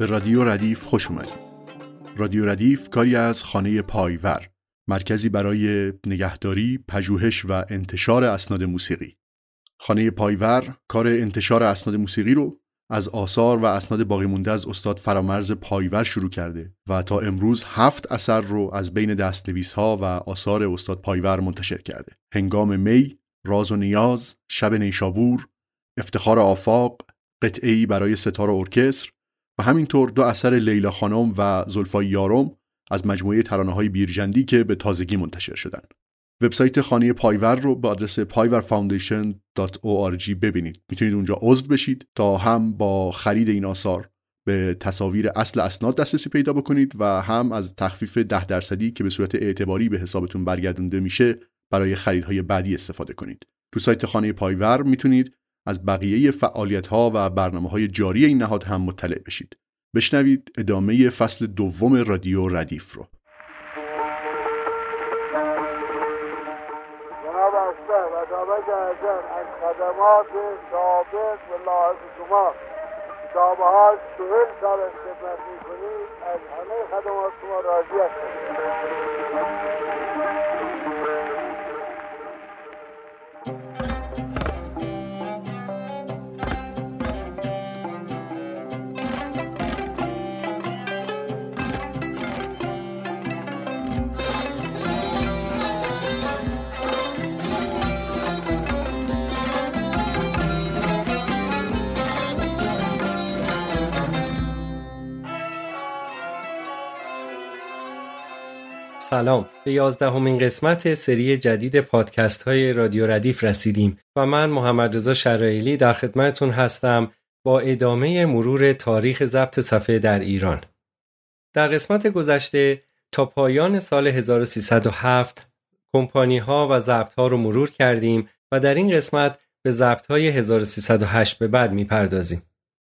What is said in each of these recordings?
به رادیو ردیف خوش اومدید. رادیو ردیف کاری از خانه پایور مرکزی برای نگهداری، پژوهش و انتشار اسناد موسیقی. خانه پایور کار انتشار اسناد موسیقی رو از آثار و اسناد باقی مونده از استاد فرامرز پایور شروع کرده و تا امروز هفت اثر رو از بین دستنویس و آثار استاد پایور منتشر کرده. هنگام می، راز و نیاز، شب نیشابور، افتخار آفاق، قطعی برای ستار و ارکستر همینطور دو اثر لیلا خانم و زلفای یارم از مجموعه ترانه های بیرجندی که به تازگی منتشر شدن. وبسایت خانه پایور رو به آدرس payverfoundation.org ببینید. می‌تونید اونجا عضو بشید تا هم با خرید این آثار به تصاویر اصل اسناد دسترسی پیدا بکنید و هم از تخفیف ده درصدی که به صورت اعتباری به حسابتون برگردونده میشه برای خریدهای بعدی استفاده کنید. تو سایت خانه پایور می‌تونید از بقیه فعالیت ها و برنامه های جاری این نهاد هم مطلع بشید. بشنوید ادامه فصل دوم رادیو ردیف رو. از خدمات سابق و لاحظ شما کتابه ها چهل سال خدمت می‌کنید از همه خدمات شما راضی هستم سلام. به یازدهمین قسمت سری جدید پادکست های رادیو ردیف رسیدیم و من محمد رضا شرایلی در خدمتتون هستم با ادامه مرور تاریخ ضبط صفحه در ایران. در قسمت گذشته تا پایان سال 1307 کمپانی ها و ضبط ها رو مرور کردیم و در این قسمت به ضبط های 1308 به بعد می‌پردازیم.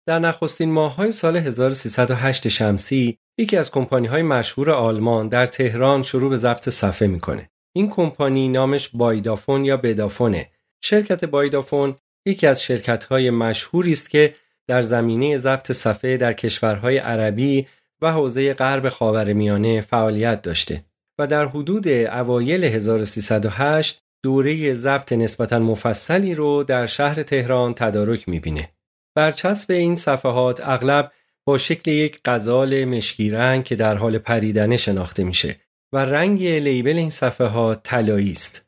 در نخستین ماههای سال 1308 شمسی یکی از کمپانی های مشهور آلمان در تهران شروع به ضبط صفحه می‌کنه. این کمپانی نامش بایدافون یا بدافونه. شرکت بایدافون یکی از شرکت های مشهوری است که در زمینه ضبط صفحه در کشورهای عربی و حوزه غرب خاورمیانه فعالیت داشته و در حدود اوایل 1308 دوره ضبط نسبتا مفصلی رو در شهر تهران تدارک می‌بینه. برچسب این صفحات اغلب با شکل یک غزال مشکی رنگ که در حال پریدنه شناخته میشه و رنگ لیبل این صفحات طلایی است.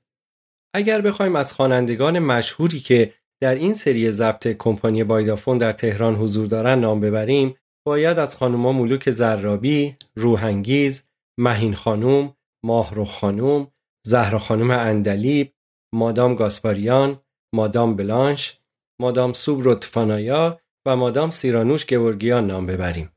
اگر بخوایم از خوانندگان مشهوری که در این سری ضبط کمپانی بایدافون در تهران حضور دارن نام ببریم باید از خانوما ملوک زرابی، روحنگیز، مهین خانوم، ماهرو خانوم، زهرا خانوم اندلیب، مادام گاسپاریان، مادام بلانش، مادام سوبروتفانایا و مادام سیرانوش گورگیان نام ببریم.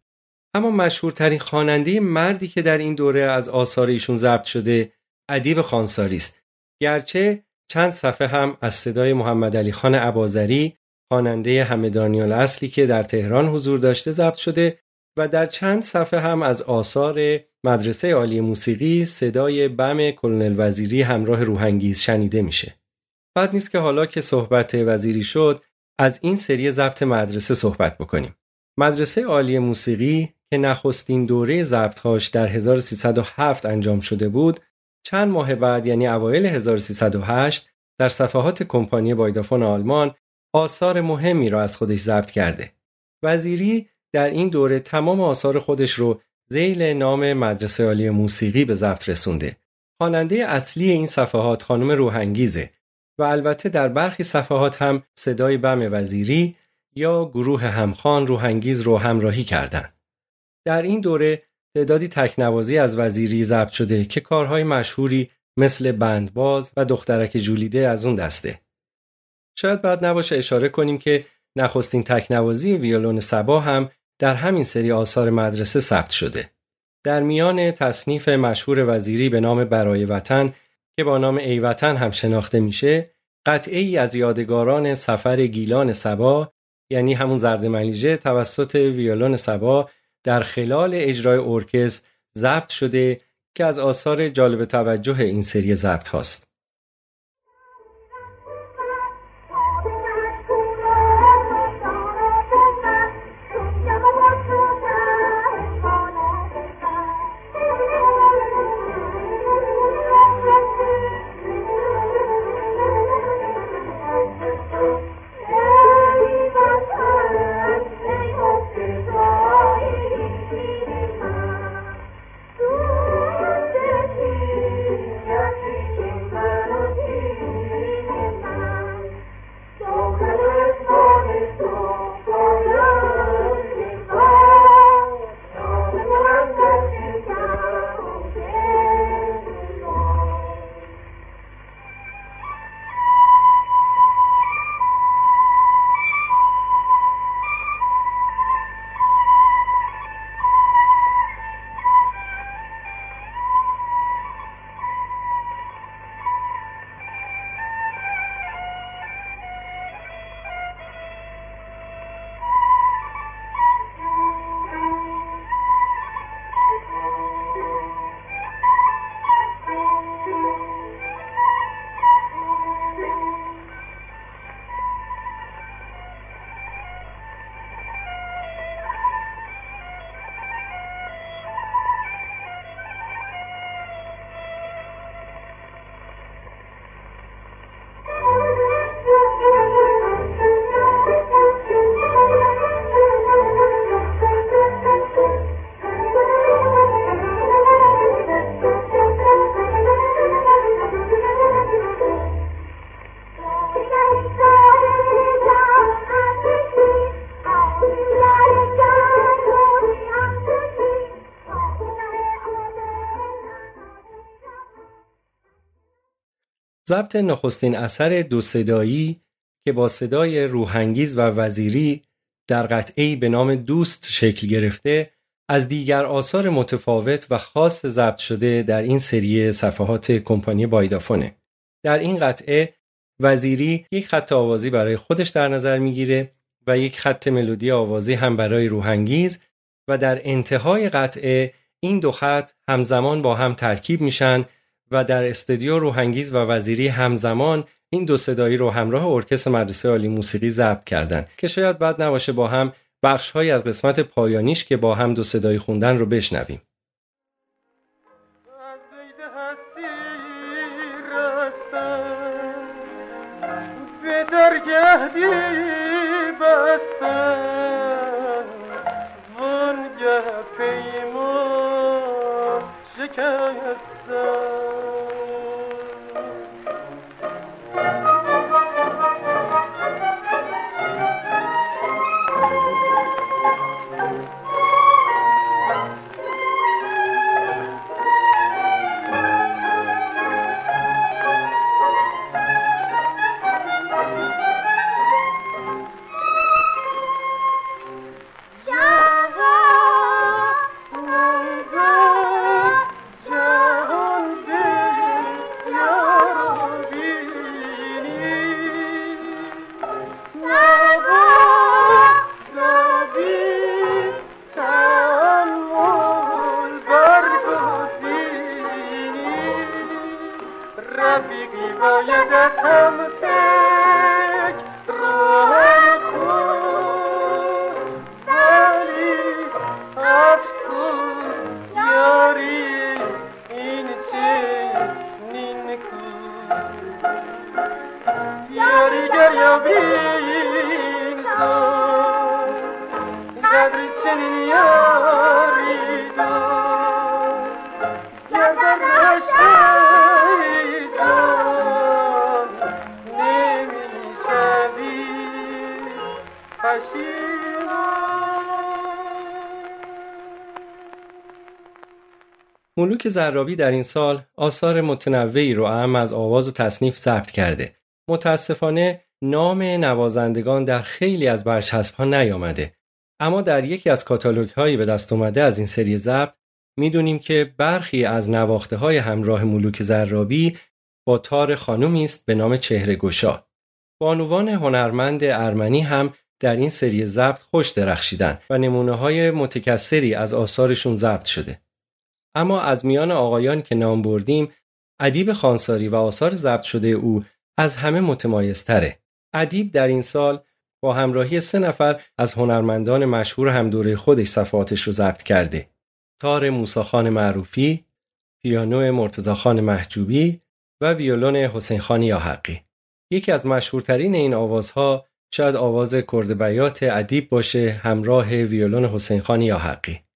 اما مشهورترین خواننده مردی که در این دوره از آثار ایشون ضبط شده ادیب خانساری است. گرچه چند صفحه هم از صدای محمد علی خان عبازری خواننده همدانیال اصلی که در تهران حضور داشته ضبط شده و در چند صفحه هم از آثار مدرسه عالی موسیقی صدای بم کلونل وزیری همراه روحنگیز شنیده میشه. بعد نیست که حالا که صحبت وزیری شد از این سری ضبط مدرسه صحبت بکنیم. مدرسه عالی موسیقی که نخستین دوره ضبطهاش در 1307 انجام شده بود، چند ماه بعد یعنی اوایل 1308 در صفحات کمپانی بایدافون آلمان آثار مهمی را از خودش ضبط کرده. وزیری در این دوره تمام آثار خودش رو زیل نام مدرسه عالی موسیقی به ضبط رسونده. خواننده اصلی این صفحات خانم روحنگیزه و البته در برخی صفحات هم صدای بم وزیری یا گروه همخان روحنگیز رو همراهی کردند. در این دوره تعدادی تکنوازی از وزیری ضبط شده که کارهای مشهوری مثل بندباز و دخترک جولیده از اون دسته. شاید بعد نباشه اشاره کنیم که نخستین تکنوازی ویولون سبا هم در همین سری آثار مدرسه ثبت شده. در میان تصنیف مشهور وزیری به نام برای وطن که با نام ایوطن هم شناخته میشه قطعه ای از یادگاران سفر گیلان سبا یعنی همون زرد ملیجه توسط ویولون سبا در خلال اجرای ارکستر ضبط شده که از آثار جالب توجه این سری ضبط هاست. ضبط نخستین اثر دو صدایی که با صدای روحانگیز و وزیری در قطعی به نام دوست شکل گرفته از دیگر آثار متفاوت و خاص ضبط شده در این سری صفحات کمپانی بایدافونه. در این قطعه وزیری یک خط آوازی برای خودش در نظر می‌گیره و یک خط ملودی آوازی هم برای روحانگیز و در انتهای قطعه این دو خط همزمان با هم ترکیب میشن و در استودیو روحانگیز و وزیری همزمان این دو صدایی رو همراه ارکستر مدرسه عالی موسیقی ضبط کردن که شاید بد نباشه با هم بخش های از قسمت پایانیش که با هم دو صدایی خوندن رو بشنویم. ملوک زرابی در این سال آثار متنوعی رو هم از آواز و تصنیف ثبت کرده. متاسفانه نام نوازندگان در خیلی از برچسب ها نیامده. اما در یکی از کاتالوگ هایی به دست اومده از این سری ضبط می‌دونیم که برخی از نواخته های همراه ملوک زرابی با تار خانومی است به نام چهره گشا. بانوان هنرمند ارمنی هم در این سری ضبط خوش درخشیدن و نمونه های متکثری از آثارشون ضبط شده. اما از میان آقایان که نام بردیم ادیب خانساری و آثار ضبط شده او از همه متمایزتره. ادیب در این سال با همراهی سه نفر از هنرمندان مشهور هم دوره خودش صفحاتش رو ضبط کرده. تار موساخان معروفی، پیانو مرتزاخان محجوبی و ویولون حسین خانی یا حقی. یکی از مشهورترین این آوازها شاید آواز کردبیات ادیب باشه همراه ویولون حسین خانی یا حقی.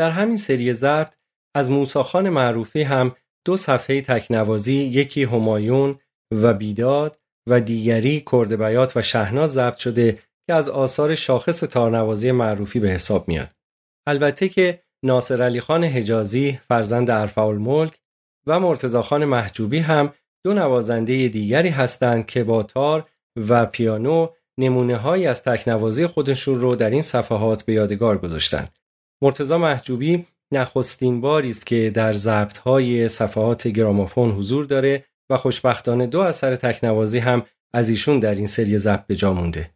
در همین سری ضبط از موساخان معروفی هم دو صفحه تکنوازی یکی همایون و بیداد و دیگری بیات و شهناز ضبط شده که از آثار شاخص تارنوازی معروفی به حساب میاد. البته که ناصر علی خان حجازی فرزند ارفع ملک و مرتضی خان محجوبی هم دو نوازنده دیگری هستند که با تار و پیانو نمونه های از تکنوازی خودشون رو در این صفحات به یادگار گذاشتند. مرتضی محجوبی نخستین باری است که در ضبط های صفحات گرامافون حضور داره و خوشبختانه دو اثر تکنوازی هم از ایشون در این سری ضبط به جا مونده.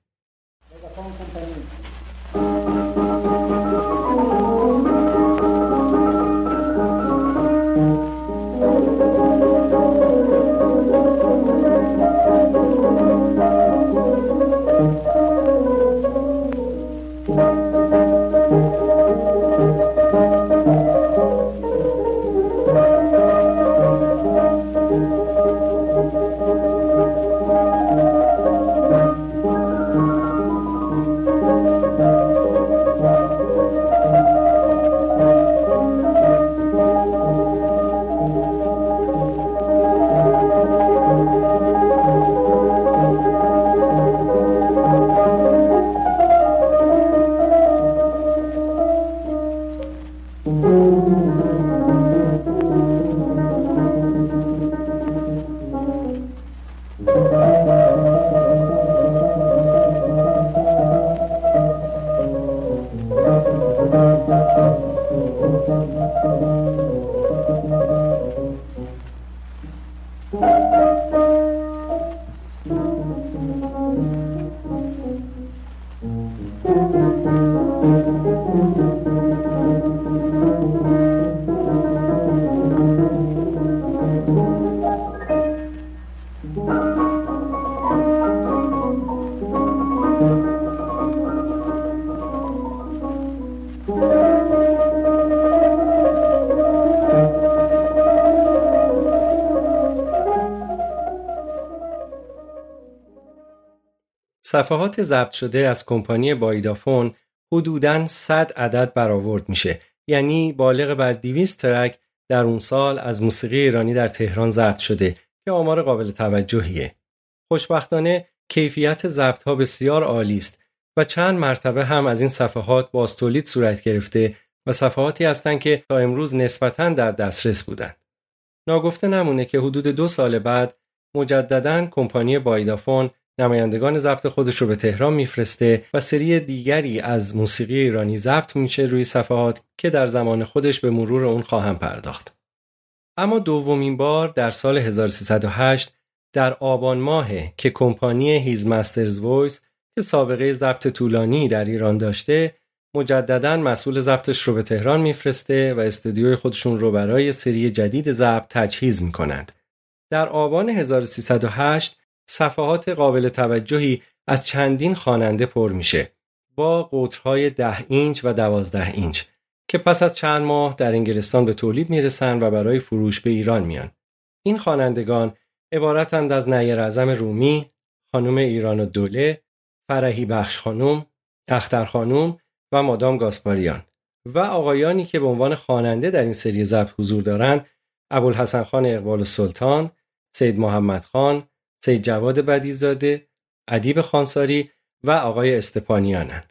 صفحات ضبط شده از کمپانی بایدافون حدوداً 100 عدد برآورد میشه یعنی بالغ بر 200 ترک در اون سال از موسیقی ایرانی در تهران ضبط شده که آمار قابل توجهیه خوشبختانه کیفیت ضبط ها بسیار عالی است و چند مرتبه هم از این صفحات باز تولید صورت گرفته و صفحاتی هستند که تا امروز نسبتاً در دسترس بودند. ناگفته نمونه که حدود دو سال بعد مجددا کمپانی بایدافون نمایندگان ضبط خودش رو به تهران میفرسته و سری دیگری از موسیقی ایرانی ضبط میشه روی صفحات که در زمان خودش به مرور اون خواهم پرداخت. اما دومین بار در سال 1308 در آبان ماه که کمپانی His Master's Voice که سابقه ضبط طولانی در ایران داشته مجددا مسئول ضبطش رو به تهران میفرسته و استودیوی خودشون رو برای سری جدید ضبط تجهیز می‌کنند. در آبان 1308 صفحات قابل توجهی از چندین خواننده پر میشه با قطرهای ده اینچ و دوازده اینچ که پس از چند ماه در انگلستان به تولید می‌رسن و برای فروش به ایران میان. این خوانندگان عبارتند از نیر اعظم رومی، خانم ایران و دوله، فرهی بخش خانم، اختر خانم و مادام گاسپاریان و آقایانی که به عنوان خواننده در این سری ضبط حضور دارند ابوالحسن خان اقبال سلطان، سید محمد خان، سید جواد بدیزاده، ادیب خانساری و آقای استپانیانن.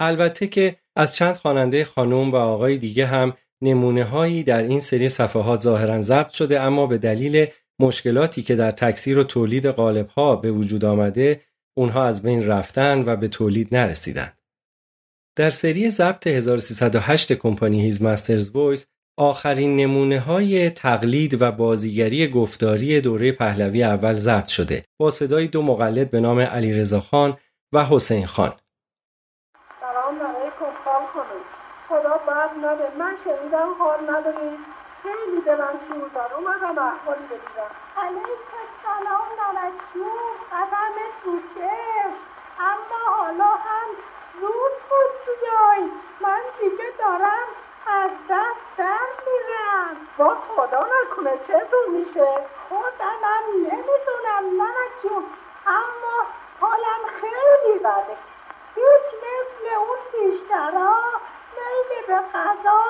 البته که از چند خواننده خانم و آقای دیگه هم نمونه هایی در این سری صفحات ظاهرا ضبط شده اما به دلیل مشکلاتی که در تکثیر و تولید قالب ها به وجود آمده اونها از بین رفتن و به تولید نرسیدن. در سری ضبط 1308 کمپانی His Master's Voice آخرین نمونه های تقلید و بازیگری گفتاری دوره پهلوی اول ضبط شده با صدای دو مقلد به نام علی خان و حسین خان. سلام علیکم خال کنید خدا بد نده. من شنیدم حال ندارید خیلی دلم شور دار. اومدم احوالی بگیرم علیکم سلام نمکشور قدم توشه اما حالا هم زود بود من دیگه دارم از دست در میرم. با خدا نکنه چطور میشه؟ خودمم نمی‌دونم نمک جون. اما حالم خیلی بده. هیچ مثل اون بیشترا میل به غذا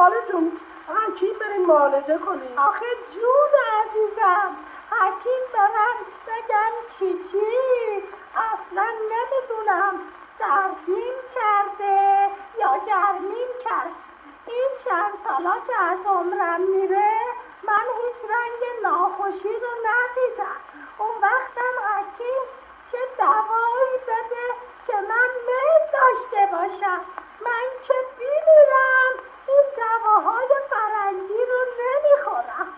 خالتون حکیم بریم معالجه کنیم؟ آخه جون عزیزم حکیم برن بگن چی چی. اصلا نمی‌دونم. سردیم کرده. یا گرمیم کرد. این چند سالا که از عمرم میره من هیچ رنگ ناخوشی رو ندیدم. اون وقتم حکیم چه دوایی بده که من میل داشته باشم. من که بیمیرم این دواهای فرنگی رو نمی‌خورم.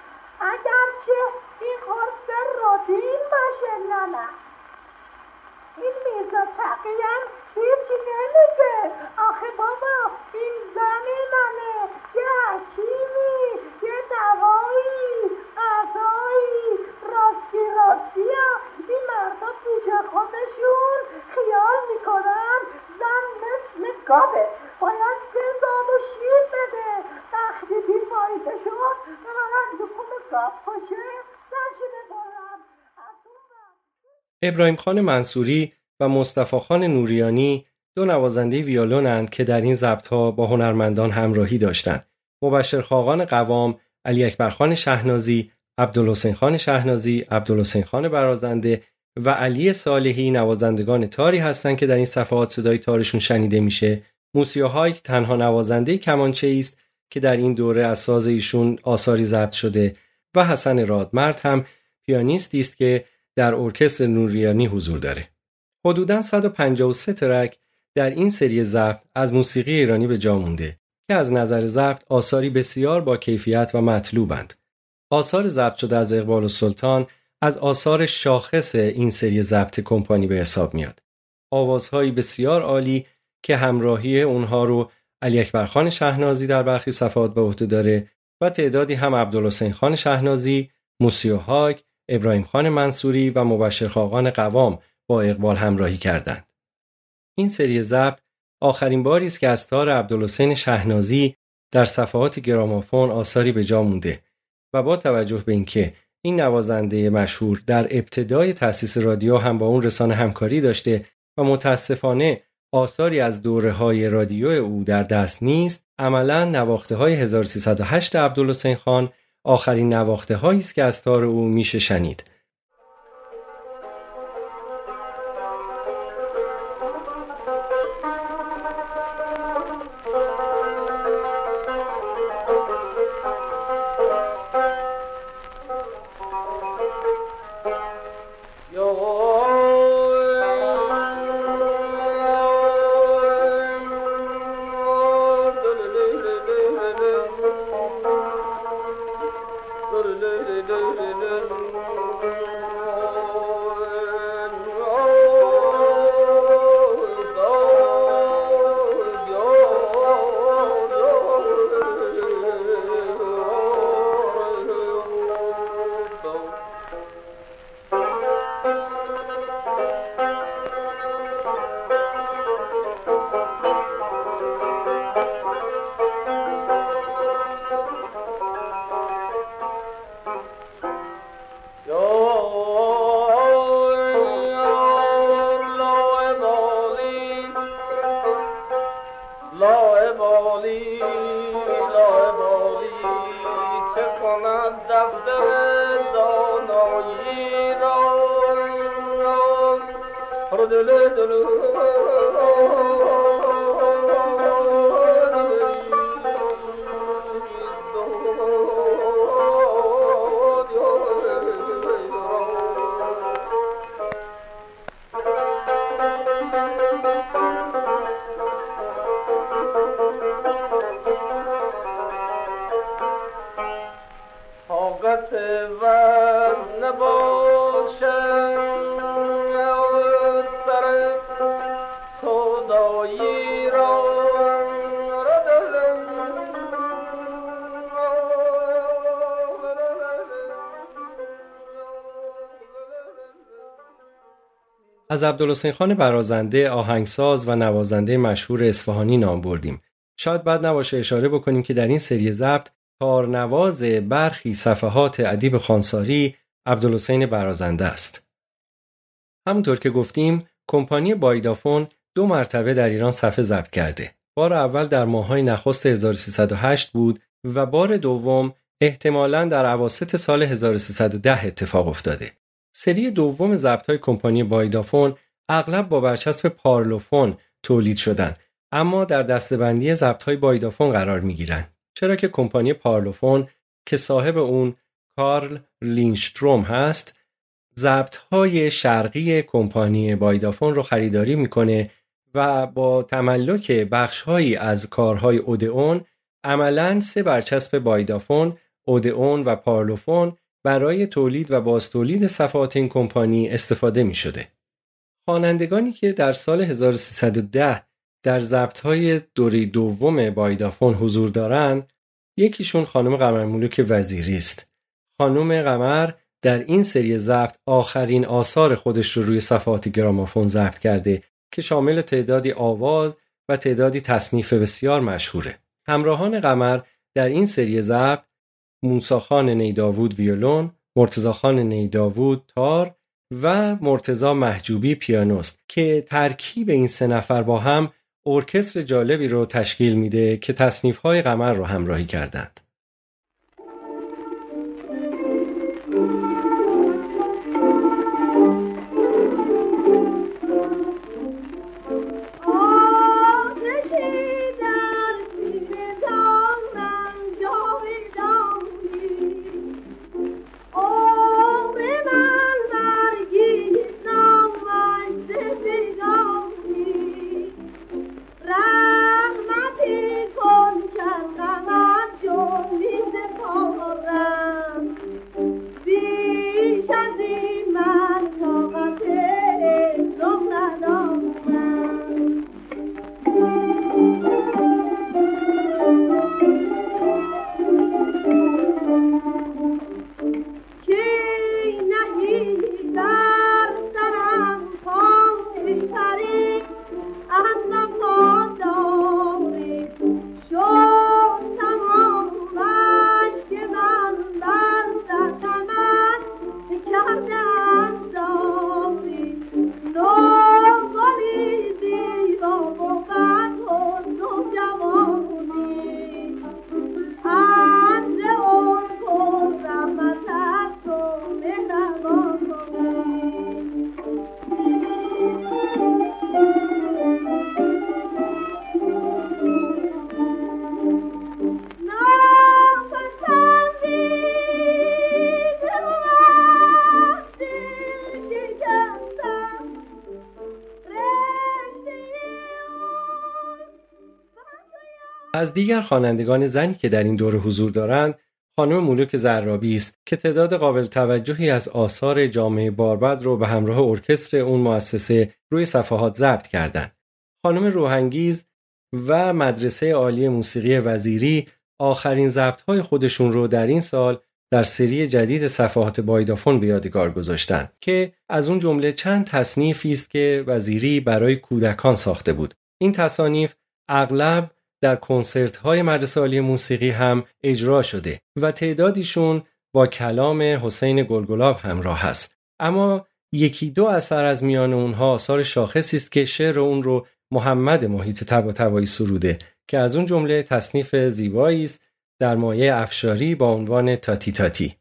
اگرچه این قرص رودین باشه نه نه. این میزا تقیم هیچی نمیگه. آخه بابا این زن منه. یه حکیمی یه دوایی غذایی راستی راستی این مردا پیش خودشون خیال می‌کنن زن مثل گابه. باید بزاد و شیر بده. وقتی بی فایده شد ببرن دکون گاب کشه. ابراهیم خان منصوری و مصطفی خان نوریانی دو نوازنده ویولونند که در این ضبط ها با هنرمندان همراهی داشتند. مبشر خاقان قوام، علی اکبر خان شهنازی، عبدالحسین خان شهنازی، عبدالحسین خان برازنده و علی صالحی نوازندگان تاری هستند که در این صفحات صدای تارشون شنیده میشه. موسیوهایک تنها نوازنده کمانچه است که در این دوره از ساز ایشون آثاری ضبط شده و حسن رادمرد هم پیانیستی است که در ارکستر نوریانی حضور داره. حدوداً 153 ترک در این سری ضبط از موسیقی ایرانی به جا مونده که از نظر ضبط آثاری بسیار با کیفیت و مطلوبند. آثار ضبط شده از اقبال و سلطان از آثار شاخص این سری ضبط کمپانی به حساب میاد. آوازهایی بسیار عالی که همراهی اونها رو علی اکبر خان شهنازی در برخی صفحات به عهده داره و تعدادی هم عبدالحسین خان شهنازی، موسیو هاک، ابراهیم خان منصوری و مبشر خاقان قوام با اقبال همراهی کردند. این سری ضبط آخرین باری است که از تار عبدالحسین شهنازی در صفحات گرامافون آثاری به جا مونده و با توجه به اینکه این نوازنده مشهور در ابتدای تأسیس رادیو هم با اون رسانه همکاری داشته و متاسفانه آثاری از دوره های رادیو او در دست نیست عملا نواخته های 1308 عبدالحسین خان آخرین نواخته هایی است که از تار او میشه شنید. از عبدالحسین خان برازنده آهنگساز و نوازنده مشهور اصفهانی نام بردیم. شاید بعد نباشه اشاره بکنیم که در این سری ضبط تارنواز برخی صفحات ادیب خانساری عبدالحسین برازنده است. همونطور که گفتیم کمپانی بایدافون دو مرتبه در ایران صفحه ضبط کرده. بار اول در ماهای نخست 1308 بود و بار دوم احتمالا در عواسط سال 1310 اتفاق افتاده. سری دوم ضبط های کمپانی بایدافون اغلب با برچسب پارلوفون تولید شدن اما در دستبندی ضبط های بایدافون قرار می گیرن. چرا که کمپانی پارلوفون که صاحب اون کارل لینشتروم هست ضبط های شرقی کمپانی بایدافون رو خریداری می‌کنه و با تملک بخشهایی از کارهای اودئون عملا سه برچسب بایدافون، اودئون و پارلوفون برای تولید و بازتولید صفحات این کمپانی استفاده می شده. خوانندگانی که در سال 1310 در ضبطهای دوره دوم بایدافون حضور دارند یکیشون خانم قمرملوک وزیری است. خانم قمر در این سری ضبط آخرین آثار خودش رو روی صفحات گرامافون ضبط کرده که شامل تعدادی آواز و تعدادی تصنیف بسیار مشهوره. همراهان قمر در این سری ضبط موساخان نیداوود ویولون، مرتزاخان نیداوود تار و مرتزا محجوبی پیانوست که ترکیب این سه نفر با هم ارکستر جالبی رو تشکیل میده که تصنیف های قمر رو همراهی کردند. از دیگر خوانندگان زنی که در این دوره حضور دارند خانم مولوک زرابی است که تعداد قابل توجهی از آثار جامعه باربد رو به همراه ارکستر اون مؤسسه روی صفحات ضبط کردند. خانم روحانگیز و مدرسه عالی موسیقی وزیری آخرین ضبط‌های خودشون رو در این سال در سری جدید صفحات بایدافون به یادگار گذاشتند که از اون جمله چند تصنیفی است که وزیری برای کودکان ساخته بود. این تصانیف اغلب در کنسرت های مدرسه عالی موسیقی هم اجرا شده و تعدادیشون با کلام حسین گلگلاب همراه هست اما یکی دو اثر از میان اونها آثار شاخصی است که شعر اون رو محمد محیط تبا تبایی سروده که از اون جمله تصنیف زیبایی است در مایه افشاری با عنوان تاتی تاتی.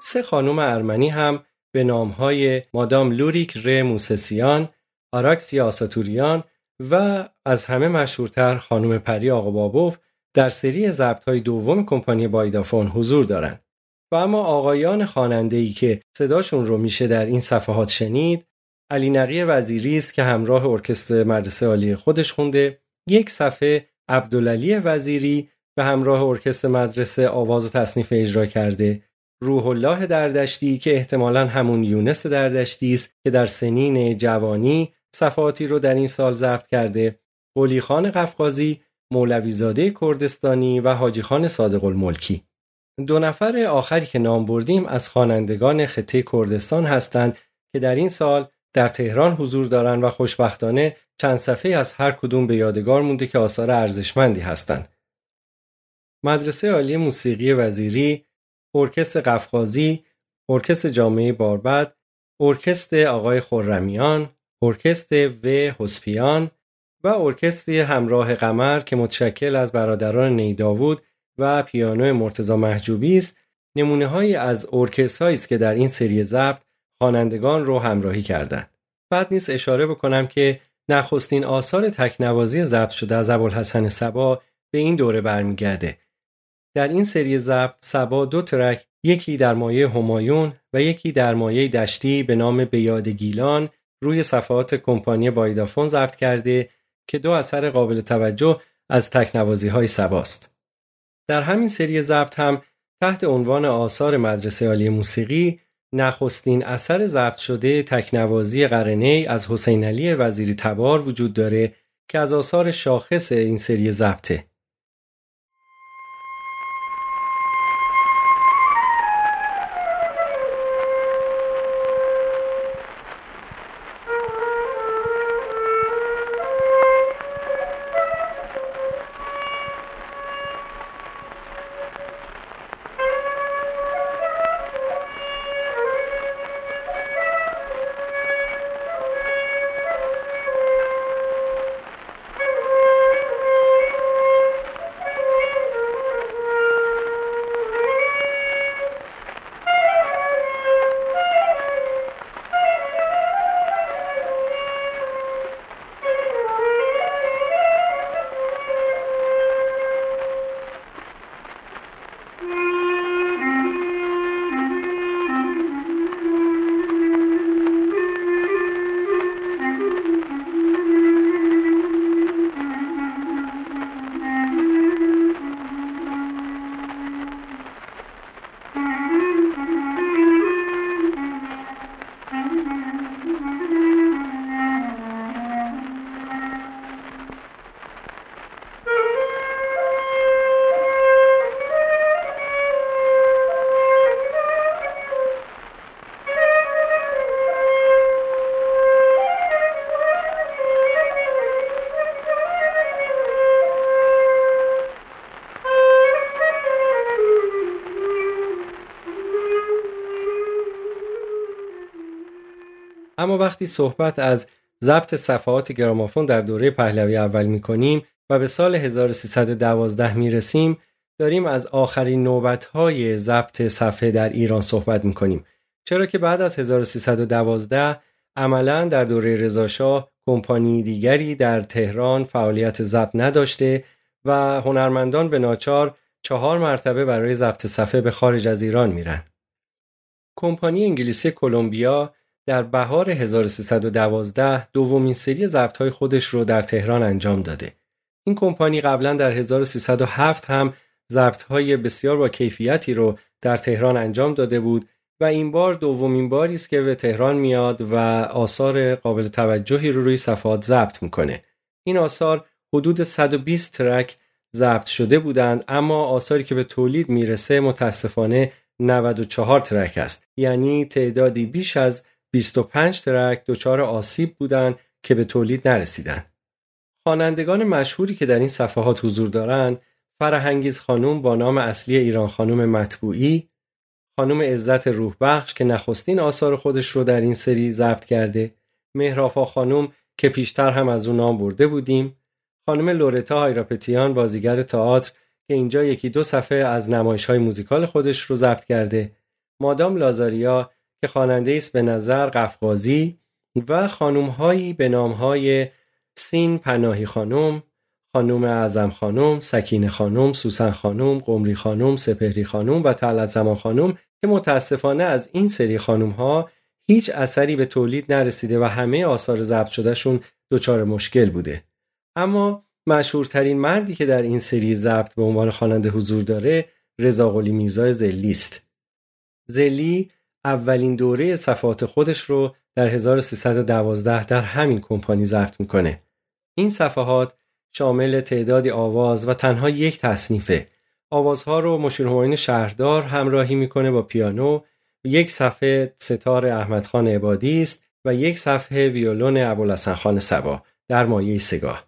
سه خانم ارمنی هم به نامهای مادام لوریک ر موسسیان، آراکسی آساتوریان و از همه مشهورتر خانم پری آقا بابوف در سری ضبط های دوم کمپانی بایدافون حضور دارند. و اما آقایان خاننده که صداشون رو میشه در این صفحات شنید علی نقی وزیری است که همراه ارکستر مدرسه عالی خودش خونده یک صفحه عبدالعلی وزیری به همراه ارکستر مدرسه آواز و تصنیف اجرا کرده روح الله دردشتی که احتمالا همون یونس دردشتی است که در سنین جوانی صفاتی رو در این سال ضبط کرده قلی خان قفقازی مولویزاده کردستانی و حاجی خان صادق الملکی دو نفر آخری که نام بردیم از خوانندگان خطه کردستان هستند که در این سال در تهران حضور دارند و خوشبختانه چند صفحه از هر کدوم به یادگار مونده که آثار ارزشمندی هستند. مدرسه عالی موسیقی وزیری ارکستر قفقازی، ارکستر جامعه باربد، ارکستر آقای خرمیان، ارکستر و حسپیان و ارکستر همراه قمر که متشکل از برادران نیداوود و پیانو مرتزا محجوبی است نمونه های از ارکسترهایی است که در این سری ضبط خوانندگان رو همراهی کردند. بعد نیست اشاره بکنم که نخستین آثار تکنوازی ضبط شده از ابوالحسن سبا به این دوره برمیگرده در این سری ضبط سبا دو ترک یکی در مایه همایون و یکی در مایه دشتی به نام بیاد گیلان روی صفحات کمپانی بایدافون ضبط کرده که دو اثر قابل توجه از تکنوازی های سباست. در همین سری ضبط هم تحت عنوان آثار مدرسه عالی موسیقی نخستین اثر ضبط شده تکنوازی قرنه از حسین علی وزیری تبار وجود داره که از آثار شاخص این سری ضبطه. اما وقتی صحبت از ضبط صفحات گرامافون در دوره پهلوی اول می کنیم و به سال 1312 می رسیم داریم از آخرین نوبت های ضبط صفحه در ایران صحبت می کنیم چرا که بعد از 1312 عملا در دوره رضاشاه کمپانی دیگری در تهران فعالیت ضبط نداشته و هنرمندان به ناچار چهار مرتبه برای ضبط صفحه به خارج از ایران میرن. کمپانی انگلیسی کلمبیا در بهار 1312 دومین سری ضبط‌های خودش رو در تهران انجام داده. این کمپانی قبلا در 1307 هم ضبط‌های بسیار با کیفیتی رو در تهران انجام داده بود و این بار دومین باری است که به تهران میاد و آثار قابل توجهی رو روی صفحات ضبط می‌کنه. این آثار حدود 120 ترک ضبط شده بودند اما آثاری که به تولید می‌رسه متاسفانه 94 ترک است یعنی تعدادی بیش از 25 ترک دچار آسیب بودند که به تولید نرسیدند. خوانندگان مشهوری که در این صفحات حضور دارند فرهنگیز خانم با نام اصلی ایران خانم مطبوعی، خانم عزت روح بخش که نخستین آثار خودش رو در این سری ضبط کرده مهرافا خانم که پیشتر هم از اون نام برده بودیم خانم لورتا هایراپتیان بازیگر تئاتر که اینجا یکی دو صفحه از نمایش های موزیکال خودش رو ضبط کرده مادام لازاریا که خواننده است به نظر قفقازی و خانم هایی به نام های سین پناهی خانم خانم اعظم خانم، سکین خانم، سوسن خانم، قمری خانم، سپهری خانم و تعلت زمان خانم که متاسفانه از این سری خانم ها هیچ اثری به تولید نرسیده و همه آثار ضبط شدهشون دچار مشکل بوده. اما مشهورترین مردی که در این سری ضبط به عنوان خواننده حضور داره رضا قلی میرزا زلی است. زلی اولین دوره صفات خودش رو در 1312 در همین کمپانی ضبط می‌کنه. این صفحات شامل تعدادی آواز و تنها یک تصنیفه. آوازها رو مشیر شهردار همراهی می‌کنه با پیانو یک صفحه ستار احمد خان عبادی است و یک صفحه ویولون ابوالحسن خان سبا در مایه سگاه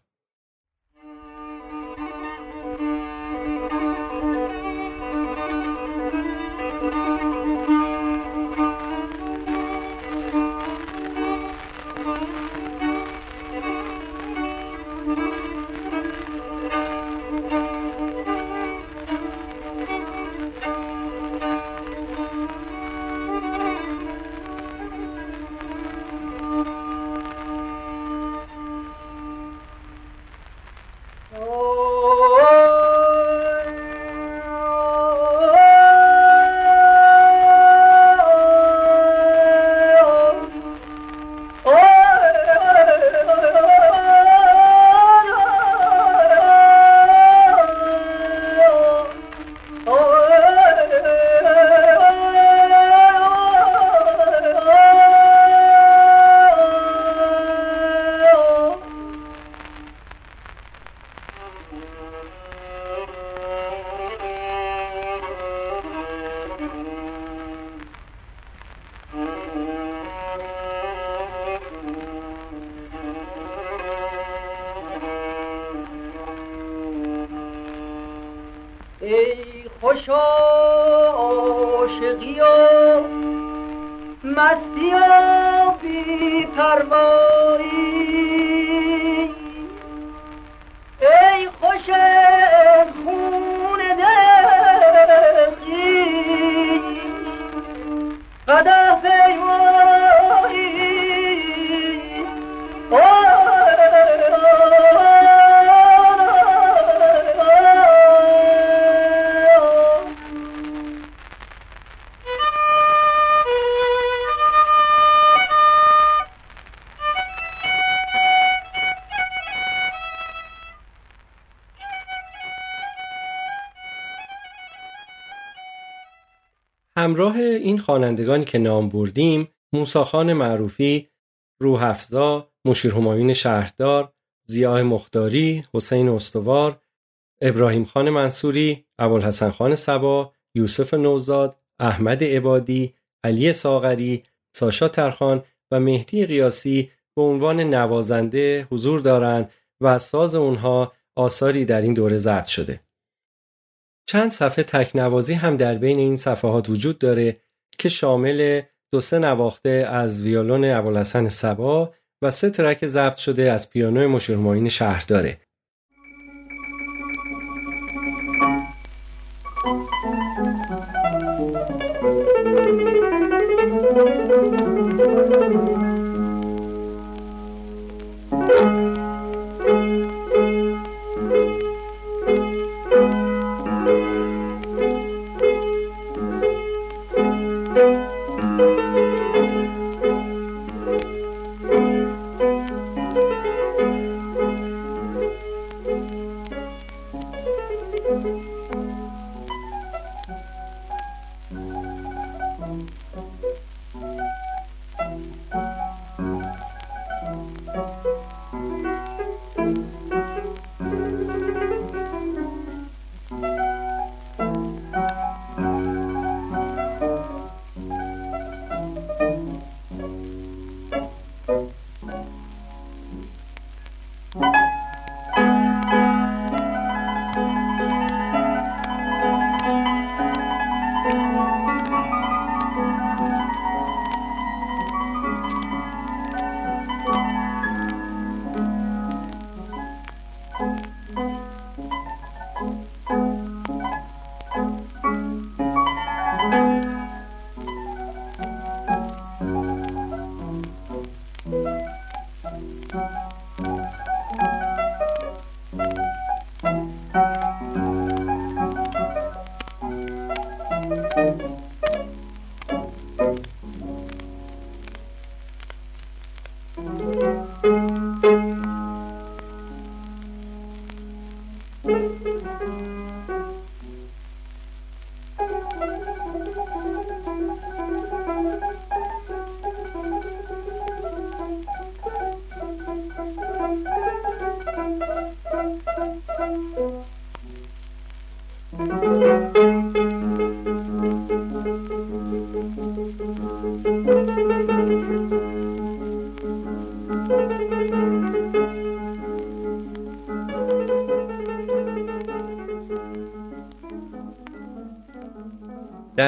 همراه این خوانندگانی که نام بردیم موساخان معروفی، روحفزا، مشیر همایون شهردار، زیاه مختاری، حسین استوار، ابراهیم خان منصوری، ابوالحسن خان سبا، یوسف نوزاد، احمد عبادی، علی ساغری، ساشا ترخان و مهدی قیاسی به عنوان نوازنده حضور دارند و از ساز اونها آثاری در این دوره ضبط شده. چند صفحه تکنوازی هم در بین این صفحات وجود داره که شامل دو سه نواخته از ویولون ابوالحسن سبا و سه ترک ضبط شده از پیانو مشهورماین شهرداره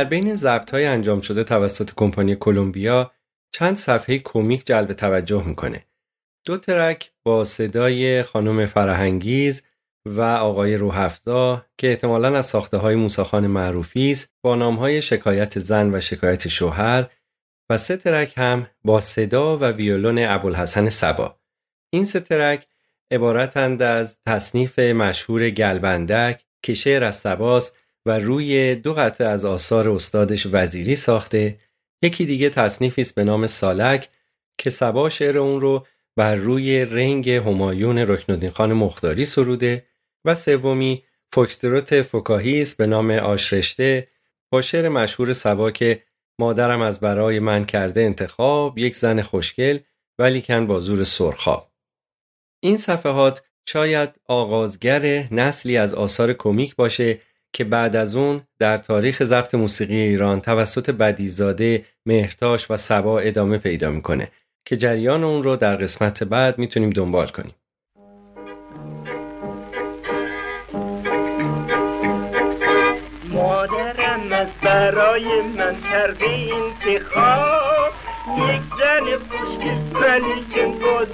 در بین ضبط های انجام شده توسط کمپانی کلمبیا چند صفحه کمیک جلب توجه می‌کنه. دو ترک با صدای خانم فرهنگیز و آقای روحفزا که احتمالا از ساخته های موساخان معروفی است با نام های شکایت زن و شکایت شوهر و سه ترک هم با صدا و ویولون ابوالحسن سبا. این سه ترک عبارتند از تصنیف مشهور گلبندک که شعر از سباست و روی دو قطعه از آثار استادش وزیری ساخته. یکی دیگه تصنیفی است به نام سالک که سبا شعر اون رو بر روی رنگ همایون رکنالدین خان مختاری سروده و سومی فوکستروت فکاهی است به نام آشرشته با شعر مشهور سبا که مادرم از برای من کرده انتخاب یک زن خوشگل ولیکن با زور سرخاب. این صفحات شاید آغازگر نسلی از آثار کمیک باشه که بعد از اون در تاریخ ضبط موسیقی ایران توسط بدیزاده، مهرتاش و سبا ادامه پیدا می‌کنه که جریان اون رو در قسمت بعد می‌تونیم دنبال کنیم. مادرم از برای من کرده انتخاب یک زن خوشگل ولی که با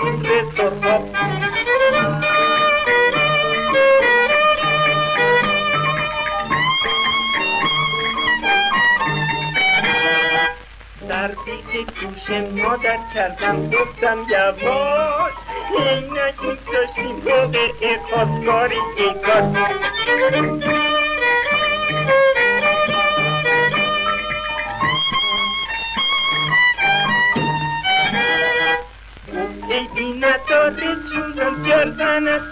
در پیش گوش مادر کردم گفتم یواش اینک داشتیم موقع خواستگاری ای کاش ایدی نداره چونم کردن از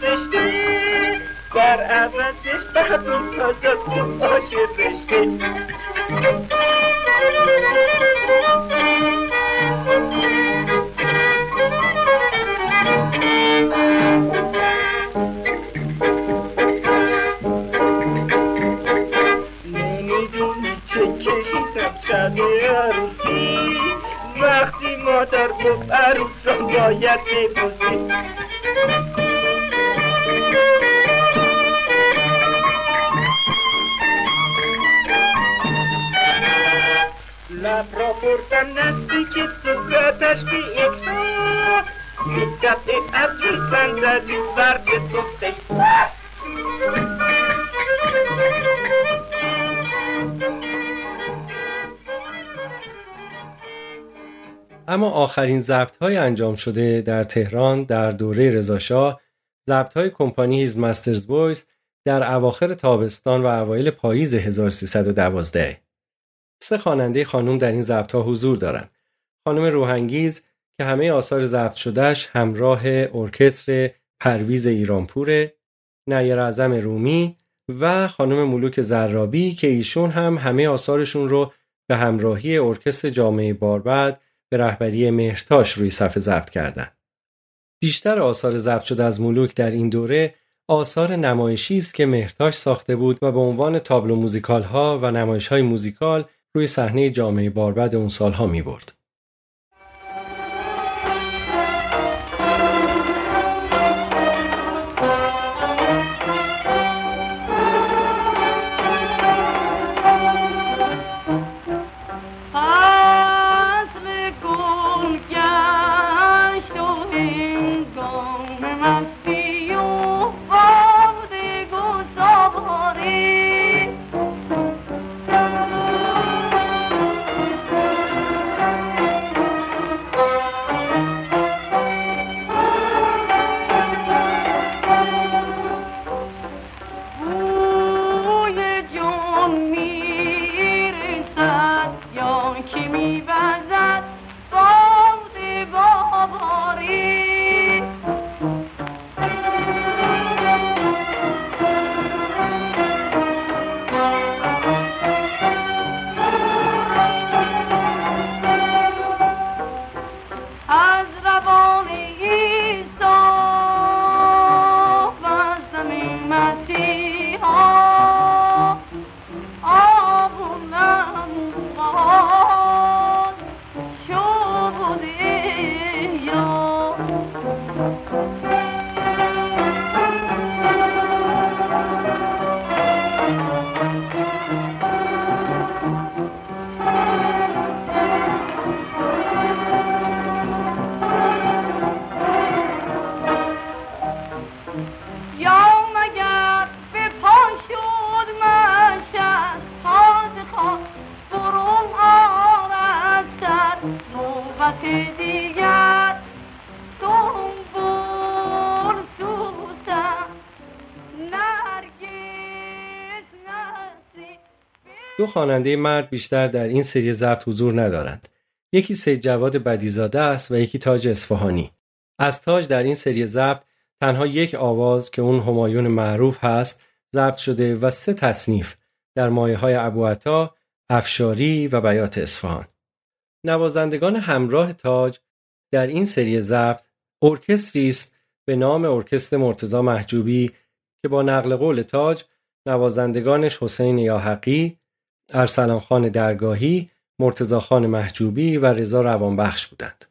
در عوضش بهبون تازه خوب آشه رشته وقتی مادر گفت عروسم باید ببوسی سفته اما آخرین ضبط های انجام شده در تهران در دوره رضاشاه ضبط های کمپانی هیز مسترز بویز در اواخر تابستان و اوایل پاییز 1312 سه خواننده خانم در این ضبط ها حضور دارند خانم روحانگیز که همه آثار ضبط شدهش همراه ارکستر پرویز ایرانپوره نیر اعظم رومی و خانم ملوک زرابی که ایشون هم همه آثارشون رو به همراهی ارکستر جامعه باربد به رهبری مهرتاش روی صفحه ضبط کردند. بیشتر آثار ضبط شده از ملوک در این دوره آثار نمایشی است که مهرتاش ساخته بود و به عنوان تابلو موزیکال ها و نمایش های موزیکال روی صحنه جامعه باربد اون سالها می برد. خواننده مرد بیشتر در این سری ضبط حضور ندارند. یکی سید جواد بدیزاده است و یکی تاج اصفهانی. از تاج در این سری ضبط تنها یک آواز که اون همایون معروف هست ضبط شده و سه تصنیف در مایه های ابوعطا، افشاری و بیات اصفهان. نوازندگان همراه تاج در این سری ضبط ارکستری است به نام ارکستر مرتضا محجوبی که با نقل قول تاج نوازندگانش حسین یاحقی، ارسلان خان درگاهی، مرتضا خان محجوبی و رضا روانبخش بودند.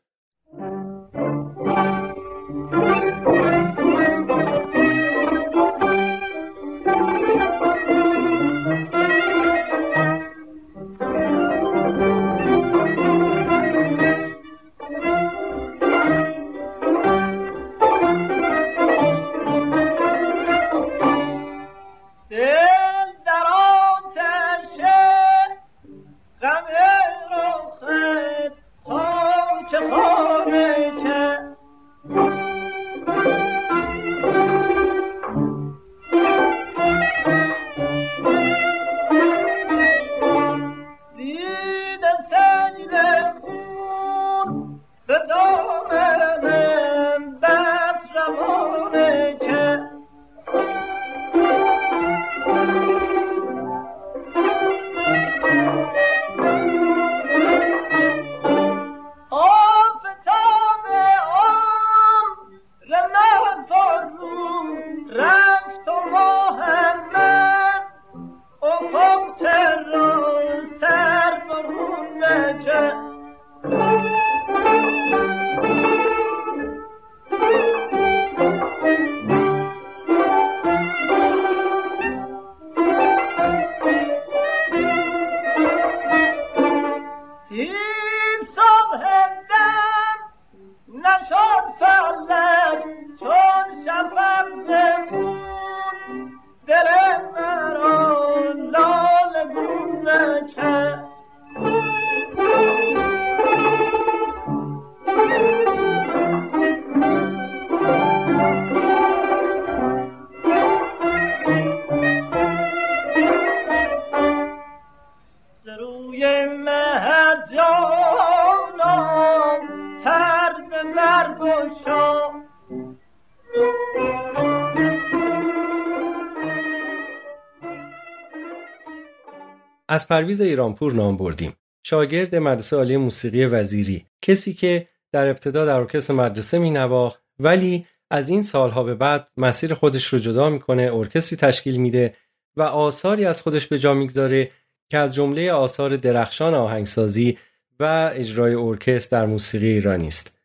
از پرویز ایرانپور نام بردیم. شاگرد مدرسه عالی موسیقی وزیری کسی که در ابتدا در ارکستر مدرسه می نواخت ولی از این سالها به بعد مسیر خودش رو جدا می‌کنه ارکستری تشکیل میده و آثاری از خودش به جا می‌گذاره که از جمله آثار درخشان آهنگسازی و اجرای ارکستر در موسیقی ایرانی است.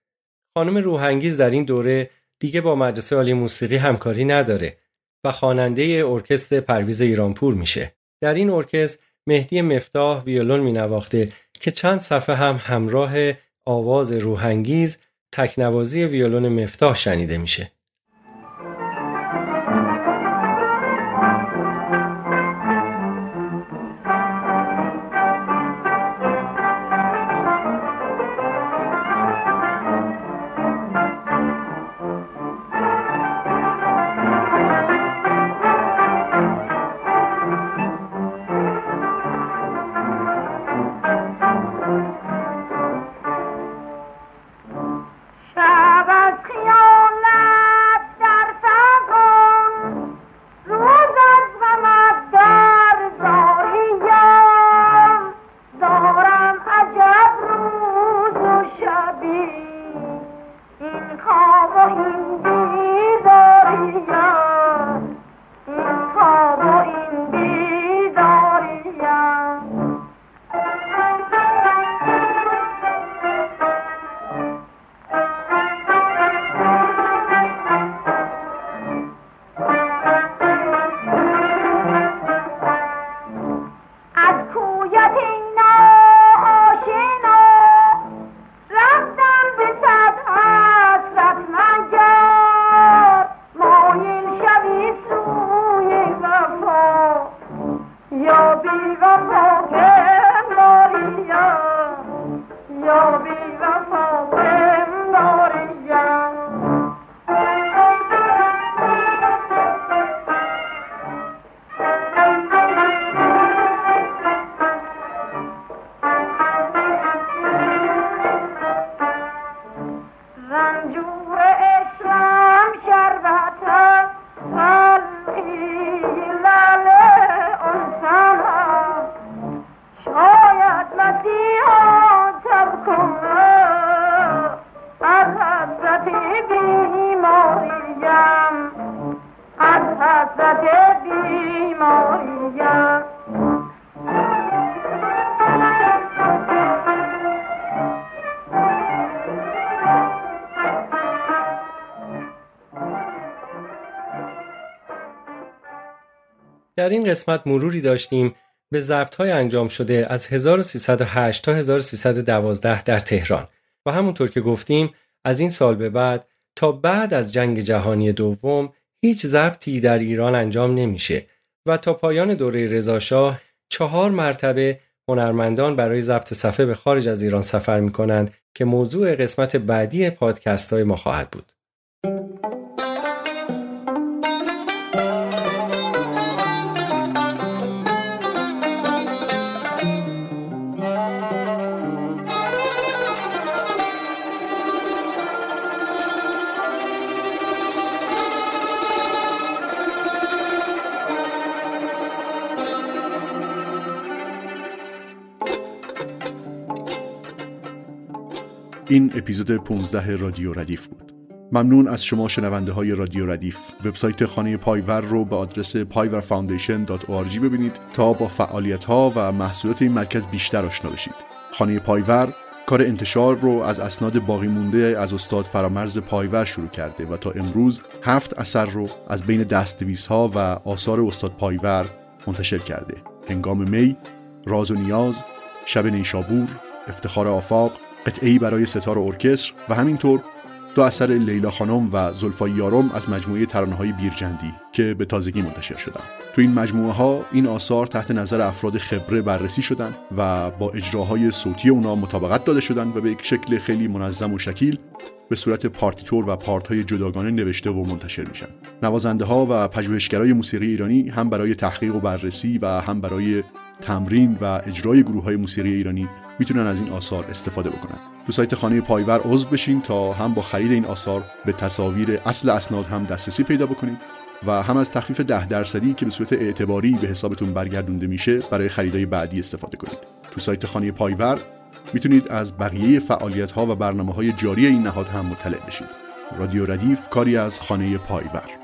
خانم روحانگیز در این دوره دیگه با مدرسه عالی موسیقی همکاری نداره و خواننده ارکستر پرویز ایرانپور میشه. در این ارکستر مهدی مفتاح ویولون می نواخته که چند صفحه هم همراه آواز روحانگیز تکنوازی ویولون مفتاح شنیده میشه. این قسمت مروری داشتیم به ضبط های انجام شده از 1308 تا 1312 در تهران و همونطور که گفتیم از این سال به بعد تا بعد از جنگ جهانی دوم هیچ ضبطی در ایران انجام نمیشه و تا پایان دوره رضاشاه چهار مرتبه هنرمندان برای ضبط صفحه به خارج از ایران سفر می کنند که موضوع قسمت بعدی پادکست های ما خواهد بود. این اپیزود 15 رادیو ردیف بود. ممنون از شما شنونده های رادیو ردیف. وبسایت خانه پایور رو به آدرس payvarfoundation.org ببینید تا با فعالیت ها و محصولات این مرکز بیشتر آشنا بشید. خانه پایور کار انتشار رو از اسناد باقی مونده از استاد فرامرز پایور شروع کرده و تا امروز هفت اثر رو از بین دستنویس ها و آثار استاد پایور منتشر کرده. هنگام می، راز و نیاز، شب نیشابور، افتخار آفاق، قطعی برای ستار و ارکستر و همینطور دو اثر لیلا خانم و زلفا یارم از مجموعه ترانه های بیرجندی که به تازگی منتشر شدن. تو این مجموعه ها این آثار تحت نظر افراد خبره بررسی شدن و با اجراهای صوتی اونا مطابقت داده شدن و به یک شکل خیلی منظم و شکیل به صورت پارتیتور و پارت های جداگانه نوشته و منتشر میشن. نوازنده ها و پژوهشگرای موسیقی ایرانی هم برای تحقیق و بررسی و هم برای تمرین و اجرای گروه های موسیقی ایرانی می‌تونن از این آثار استفاده بکنن. تو سایت خانه پایور عضو بشین تا هم با خرید این آثار به تصاویر اصل اسناد هم دسترسی پیدا بکنید و هم از تخفیف ده درصدی که به صورت اعتباری به حسابتون برگردونده میشه برای خریدای بعدی استفاده کنید. تو سایت خانه پایور می‌تونید از بقیه فعالیت ها و برنامه های جاری این نهاد هم مطلع بشید. رادیو ردیف کاری از خانه پایور.